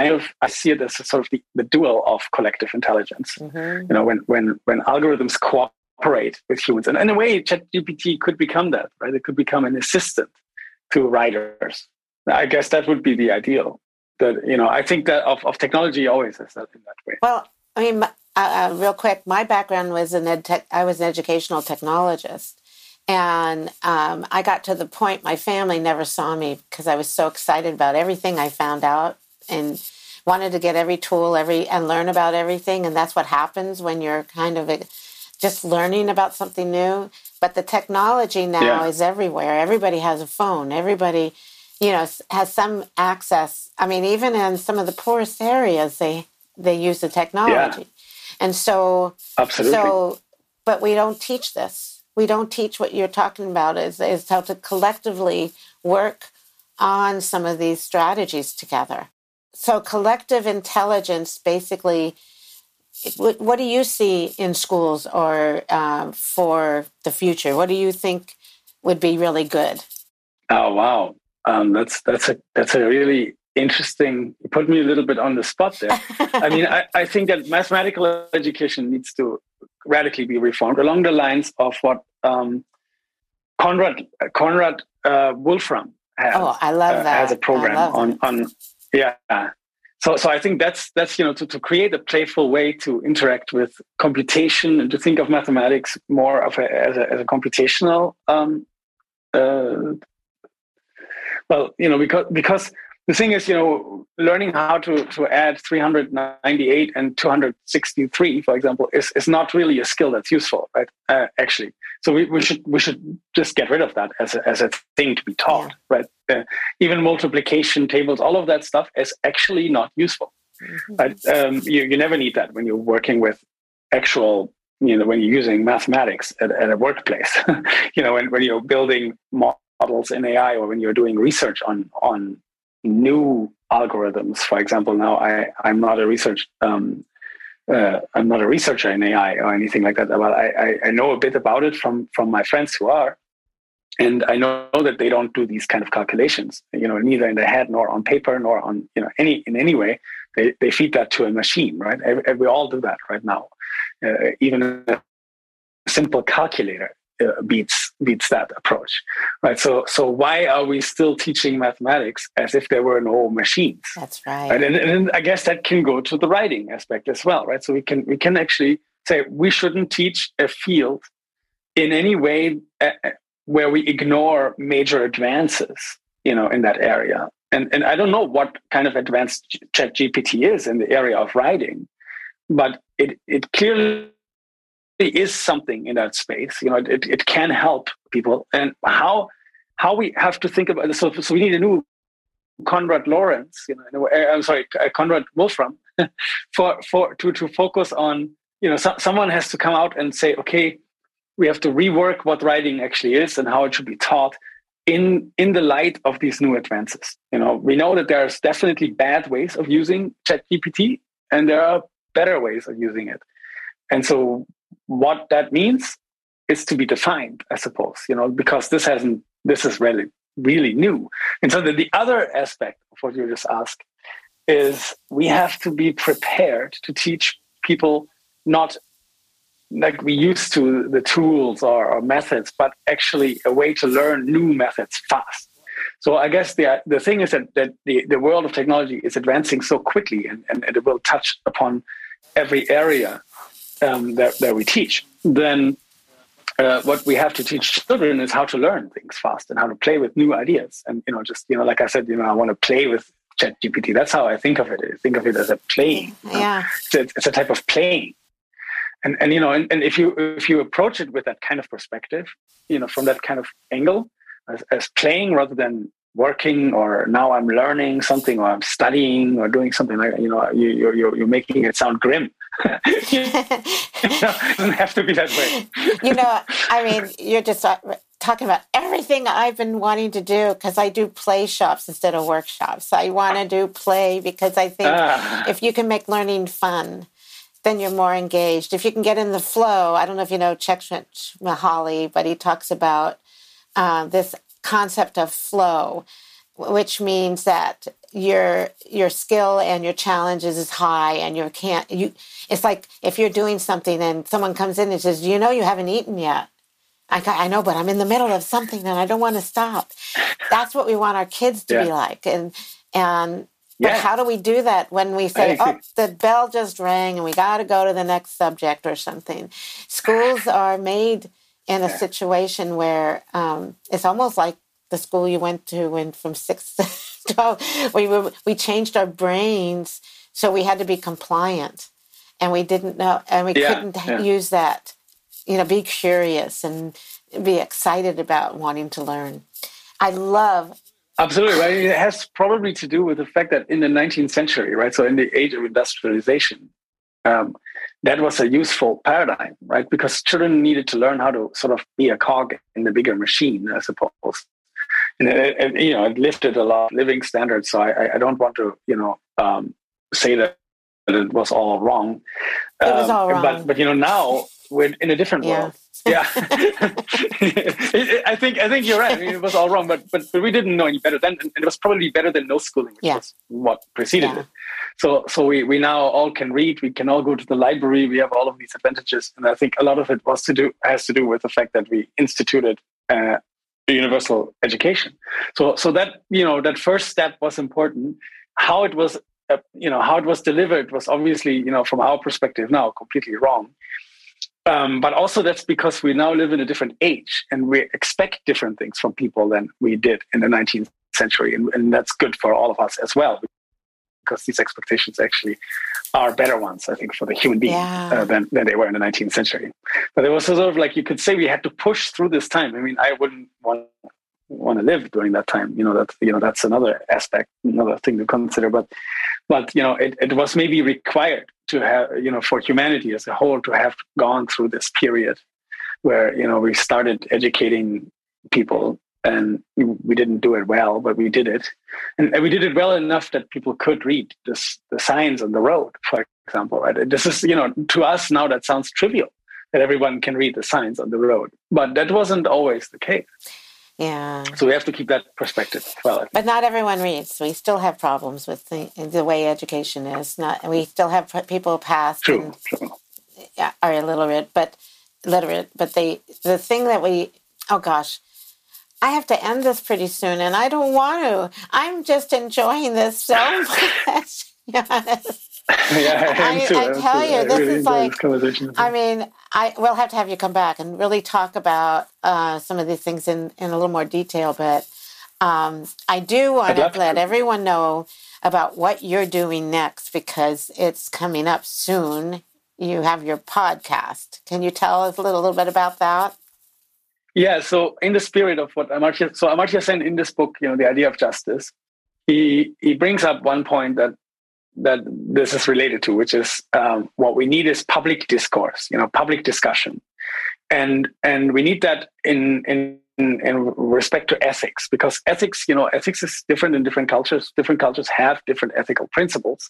of I see it as a sort of the, the dual of collective intelligence. Mm-hmm. You know, when when when algorithms cooperate with humans, and in a way, ChatGPT could become that, right? It could become an assistant to writers. I guess that would be the ideal. That you know, I think that of, of technology always is that in that way. Well, I mean, uh, uh, real quick, my background was an ed tech, I was an educational technologist, and um, I got to the point my family never saw me because I was so excited about everything I found out and wanted to get every tool, every and learn about everything. And that's what happens when you're kind of a, just learning about something new. But the technology now yeah. is everywhere. Everybody has a phone. Everybody, you know, has some access. I mean, even in some of the poorest areas, they they use the technology. Yeah. And so, absolutely. So, but we don't teach this. We don't teach what you're talking about. Is is how to collectively work on some of these strategies together. So, collective intelligence basically what, what do you see in schools or uh, for the future? What do you think would be really good? Oh wow, um, that's that's a that's a really interesting. You put me a little bit on the spot there. I mean, I, I think that mathematical education needs to radically be reformed along the lines of what um, Conrad Conrad uh, Wolfram has. Oh, I love uh, that. As a program on on yeah so so i think that's that's you know to, to create a playful way to interact with computation and to think of mathematics more of a, as, a, as a computational um, uh, well you know because because the thing is you know learning how to to add 398 and 263 for example is is not really a skill that's useful right uh, actually so we, we should we should just get rid of that as a, as a thing to be taught, right? Uh, even multiplication tables, all of that stuff is actually not useful. Mm-hmm. Right? Um, you you never need that when you're working with actual you know when you're using mathematics at, at a workplace. you know when when you're building models in AI or when you're doing research on on new algorithms. For example, now I I'm not a research um, uh, I'm not a researcher in AI or anything like that, but I, I, I, know a bit about it from from my friends who are, and I know that they don't do these kind of calculations. You know, neither in their head nor on paper nor on you know any in any way. They they feed that to a machine, right? we all do that right now. Uh, even a simple calculator uh, beats beats that approach, right? So so why are we still teaching mathematics as if there were no machines? That's right. right? And, and I guess that can go to the writing aspect as well, right? So we can we can actually say we shouldn't teach a field in any way uh, uh where we ignore major advances, you know, in that area. And and I don't know what kind of advanced ChatGPT is in the area of writing, but it it clearly is something in that space. You know, it, it can help people. And how how we have to think about so so we need a new Conrad Lawrence. You know, uh, I'm sorry, Conrad Wolfram, for for to to focus on. You know, so, someone has to come out and say, okay, we have to rework what writing actually is and how it should be taught in in the light of these new advances. You know, we know that there's definitely bad ways of using ChatGPT, and there are better ways of using it. And so what that means is to be defined, I suppose, you know, because this hasn't, this is really, really new. And so the, the other aspect of what you just asked is we have to be prepared to teach people not like we used to the tools or, or methods, but actually a way to learn new methods fast. So I guess the the thing is that, that the, the world of technology is advancing so quickly and, and, and it will touch upon every area um, that, that we teach, then uh, what we have to teach children is how to learn things fast and how to play with new ideas. And you know, just you know, like I said, you know, I want to play with ChatGPT. That's how I think of it. I think of it as a playing. Yeah, it's, a, it's a type of playing. And and you know, and, and if you if you approach it with that kind of perspective, you know, from that kind of angle, as, as playing rather than working or now i'm learning something or i'm studying or doing something like you know you, you're, you're, you're making it sound grim. You know, it doesn't have to be that way. You know i mean you're just uh, talking about everything i've been wanting to do because i do play shops instead of workshops. I want to do play because i think ah. if you can make learning fun then you're more engaged. If you can get in the flow i don't know if you know Csikszentmihalyi but he talks about uh, this concept of flow, which means that your your skill and your challenges is high and you can't you it's like if you're doing something and someone comes in and says you know you haven't eaten yet. I, I know but i'm in the middle of something and i don't want to stop. That's what we want our kids to yeah. be like and and but how do we do that when we say oh the bell just rang and we got to go to the next subject or something? Schools are made in a situation where um, it's almost like the school you went to went from six to 12. We, were, we changed our brains, so we had to be compliant. And we didn't know, and we yeah, couldn't yeah. use that, you know, be curious and be excited about wanting to learn. I love Absolutely right. It has probably to do with the fact that in the 19th century, right? So in the age of industrialization, um, that was a useful paradigm, right? Because children needed to learn how to sort of be a cog in the bigger machine, I suppose. And it, it, you know, it lifted a lot of living standards. So I, I don't want to, you know, um, say that it was all wrong. It um, was all wrong. But but you know now we're in a different yeah. world. Yeah, I think I think you're right. I mean, it was all wrong, but but but we didn't know any better then, and it was probably better than no schooling, which yeah. was what preceded yeah. it. So so we we now all can read. We can all go to the library. We have all of these advantages, and I think a lot of it was to do has to do with the fact that we instituted uh, universal education. So so that you know that first step was important. How it was uh, you know how it was delivered was obviously you know from our perspective now completely wrong. Um, but also that's because we now live in a different age and we expect different things from people than we did in the 19th century, and, and that's good for all of us as well because these expectations actually are better ones, I think, for the human being yeah. uh, than, than they were in the 19th century. But it was sort of like you could say we had to push through this time. I mean, I wouldn't want want to live during that time. You know, that you know that's another aspect, another thing to consider. But but you know, it, it was maybe required to have you know for humanity as a whole to have gone through this period where you know we started educating people and we didn't do it well, but we did it, and, we did it well enough that people could read this, the signs on the road, for example. Right? This is, you know, to us now that sounds trivial that everyone can read the signs on the road, but that wasn't always the case. Yeah. So we have to keep that perspective well. But not everyone reads. We still have problems with the, the way education is. Not we still have people past true, true. are illiterate, but literate, but they the thing that we oh gosh, I have to end this pretty soon, and I don't want to. I'm just enjoying this so much. yeah, I, I, I tell you, this really is like. I mean, I will have to have you come back and really talk about uh, some of these things in in a little more detail. But um, I do want to let everyone know about what you're doing next because it's coming up soon. You have your podcast. Can you tell us a little, little bit about that? Yeah, so in the spirit of what Amartya, so Amartya Sen in this book, you know, the idea of justice, he he brings up one point that that this is related to, which is um, what we need is public discourse, you know, public discussion, and and we need that in in in respect to ethics because ethics, you know, ethics is different in different cultures. Different cultures have different ethical principles,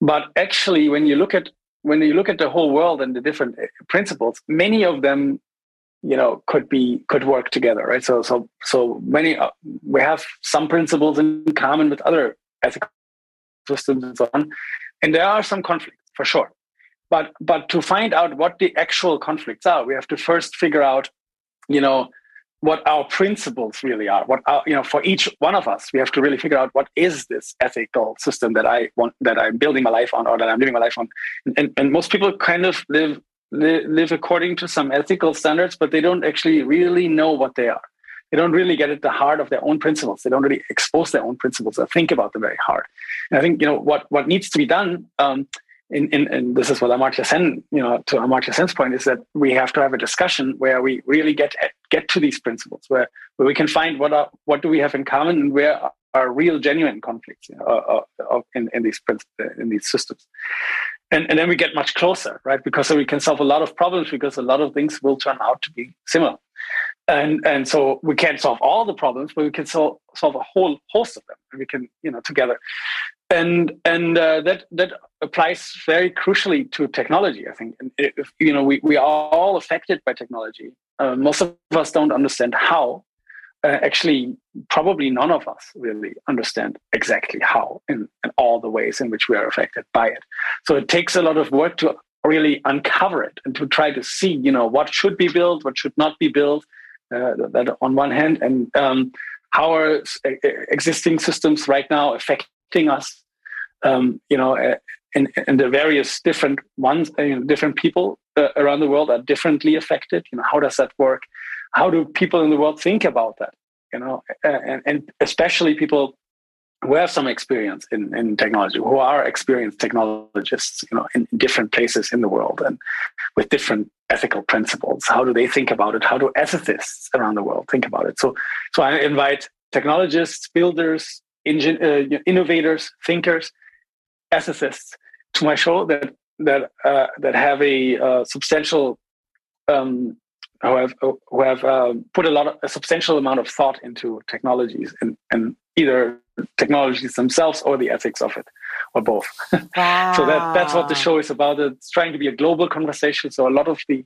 but actually, when you look at when you look at the whole world and the different uh, principles, many of them you know could be could work together right? So so so many uh, we have some principles in common with other ethical systems and so on. And there are some conflicts for sure. But but to find out what the actual conflicts are we have to first figure out you know what our principles really are what our, you know for each one of us we have to really figure out what is this ethical system that i want that i'm building my life on or that i'm living my life on. And, and most people kind of live live according to some ethical standards, but they don't actually really know what they are. They don't really get at the heart of their own principles. They don't really expose their own principles or think about them very hard. And I think you know what what needs to be done. Um, in, in, and this is what Amartya Sen, you know, to Amartya Sen's point is that we have to have a discussion where we really get get to these principles, where where we can find what are what do we have in common and where are real genuine conflicts you know, uh, uh, in, in these in these systems and, and then we get much closer, right? Because we can solve a lot of problems because a lot of things will turn out to be similar. And and so we can't solve all the problems, but we can solve solve a whole host of them. And we can, you know, together. And and uh, that that applies very crucially to technology. I think, and if, you know, we we are all affected by technology. Uh, most of us don't understand how, uh, actually probably none of us really understand exactly how in, in, all the ways in which we are affected by it so it takes a lot of work to really uncover it and to try to see you know what should be built what should not be built that on one hand and um, how are existing systems right now affecting us? Um, you know uh, in, in, the various different ones uh, different people uh, around the world are differently affected. You know how does that work? How do people in the world think about that? You know and, and especially people who have some experience in, in technology who are experienced technologists you know in, different places in the world and with different ethical principles. How do they think about it? How do ethicists around the world think about it? So so i invite technologists builders engin- uh, innovators thinkers ethicists to my show that that uh, that have a uh, substantial um, who have who have uh, put a lot of a substantial amount of thought into technologies and, and either technologies themselves or the ethics of it or both. Wow. so that that's what the show is about. It's trying to be a global conversation. So a lot of the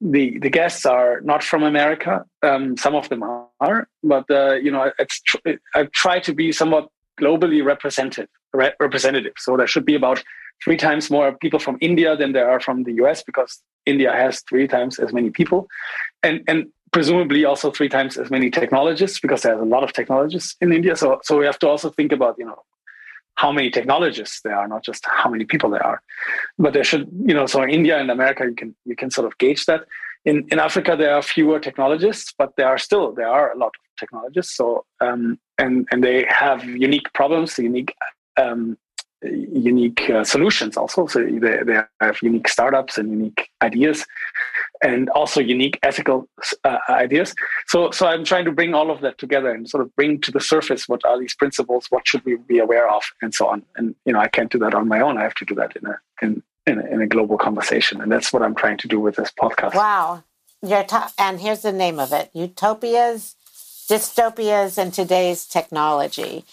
the the guests are not from america. Um, some of them are but uh, you know it's tr- i try to be somewhat globally representative re- representative. So there should be about three times more people from india than there are from the us because India has three times as many people, and and presumably also three times as many technologists because there's a lot of technologists in India. So so we have to also think about you know how many technologists there are, not just how many people there are. But there should you know so in India and America you can you can sort of gauge that. In in Africa there are fewer technologists, but there are still there are a lot of technologists. So um, and and they have unique problems, unique um, unique uh, solutions also. So they, they have unique startups and unique ideas and also unique ethical uh, ideas. So, so I'm trying to bring all of that together and sort of bring to the surface what are these principles, what should we be aware of, and so on. And you know, I can't do that on my own. I have to do that in a in in a, in a global conversation, and that's what I'm trying to do with this podcast. Wow, Your and here's the name of it: Utopias, Dystopias, and Today's Technology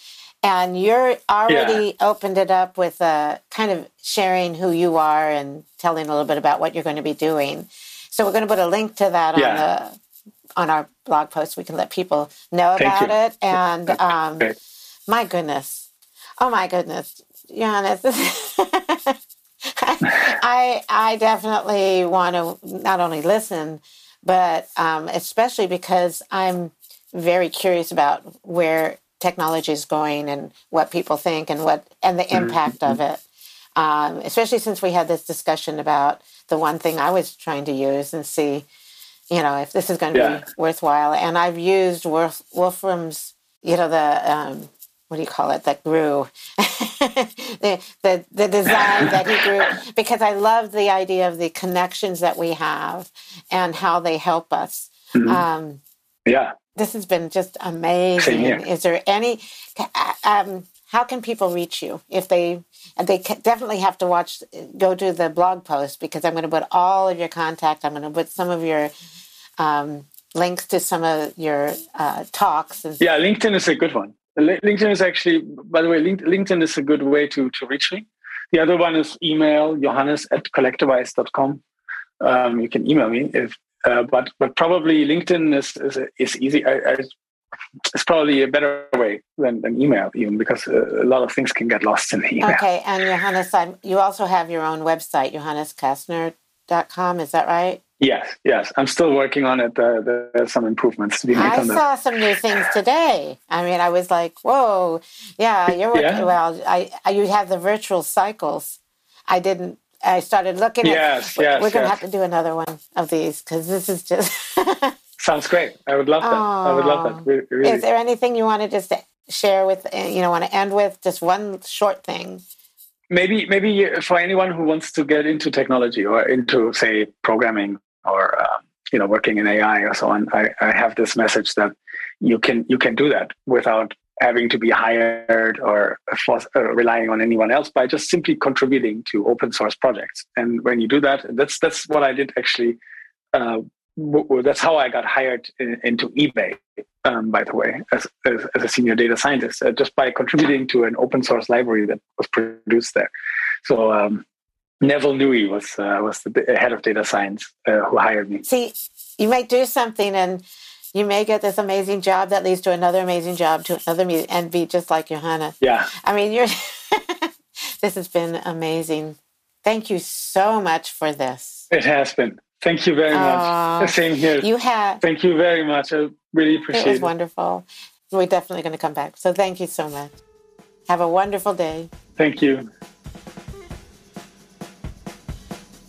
and you're already yeah. opened it up with uh, kind of sharing who you are and telling a little bit about what you're going to be doing. So we're going to put a link to that yeah. on the on our blog post. We can let people know Thank about you. it. And um, my goodness, oh my goodness, Johannes, I I definitely want to not only listen, but um, especially because I'm very curious about where technology is going and what people think and what and the mm-hmm. impact mm-hmm. of it. Um, especially since we had this discussion about the one thing I was trying to use and see, you know, if this is going to yeah. be worthwhile. And I've used Wolf, Wolfram's, you know, the um, what do you call it that grew the, the the design that he grew because I love the idea of the connections that we have and how they help us. Mm-hmm. Um, yeah, this has been just amazing. Is there any? Um, how can people reach you if they? They definitely have to watch. Go to the blog post because I'm going to put all of your contact. I'm going to put some of your. Um, links to some of your uh, talks. And- yeah, LinkedIn is a good one. LinkedIn is actually, by the way, LinkedIn is a good way to, to reach me. The other one is email johannes at collectiwise.com. Um, you can email me if, uh, but but probably LinkedIn is is, is easy. I, I, it's probably a better way than, than email, even because uh, a lot of things can get lost in the email. Okay, and Johannes, you also have your own website, johannescastner.com. Is that right? Yes, yes. I'm still working on it. Uh, there's some improvements to be made. I saw some new things today. I mean, I was like, "Whoa, yeah, you're working yeah. well." I, I, you have the virtual cycles. I didn't. I started looking. Yes, at, yes. We're going to have to do another one of these because this is just. Sounds great. I would love that. Oh, I would love that. Really. Is there anything you want to just share with? You know, want to end with just one short thing maybe maybe for anyone who wants to get into technology or into say programming or uh, you know working in AI or so on, I, I have this message that you can you can do that without having to be hired or uh, relying on anyone else by just simply contributing to open source projects. And when you do that, that's that's what I did actually. Uh, that's how I got hired in, into eBay. Um, by the way, as, as, as, a senior data scientist, uh, just by contributing to an open source library that was produced there. So um, Neville Nui was uh, was the head of data science uh, who hired me. See, you might do something and you may get this amazing job that leads to another amazing job to another and be just like Johanna. Yeah. I mean, you're. this has been amazing. Thank you so much for this. It has been. Thank you very much. Uh, Same here. You have. Thank you very much. I really appreciate it. Was it was wonderful. We're definitely going to come back. So thank you so much. Have a wonderful day. Thank you.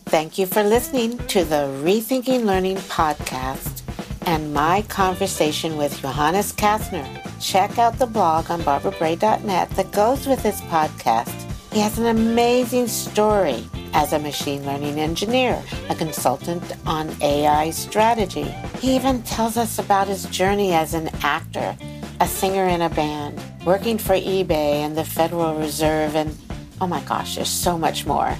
Thank you for listening to the Rethinking Learning podcast and my conversation with Johannes Castner. Check out the blog on barbarabray.net that goes with this podcast. He has an amazing story as a machine learning engineer, a consultant on AI strategy. He even tells us about his journey as an actor, a singer in a band, working for eBay and the Federal Reserve, and oh my gosh, there's so much more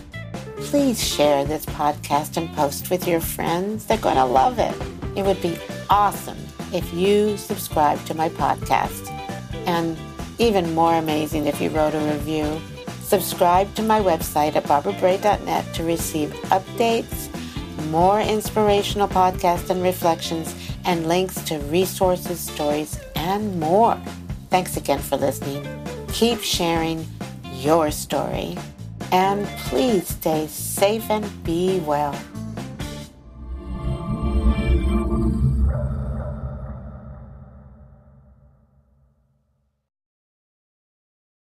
please share this podcast and post with your friends. They're going to love it. It would be awesome if you subscribe to my podcast. And even more amazing if you wrote a review. Subscribe to my website at barbarabray.net to receive updates, more inspirational podcasts and reflections, and links to resources, stories, and more. Thanks again for listening. Keep sharing your story. And please stay safe and be well.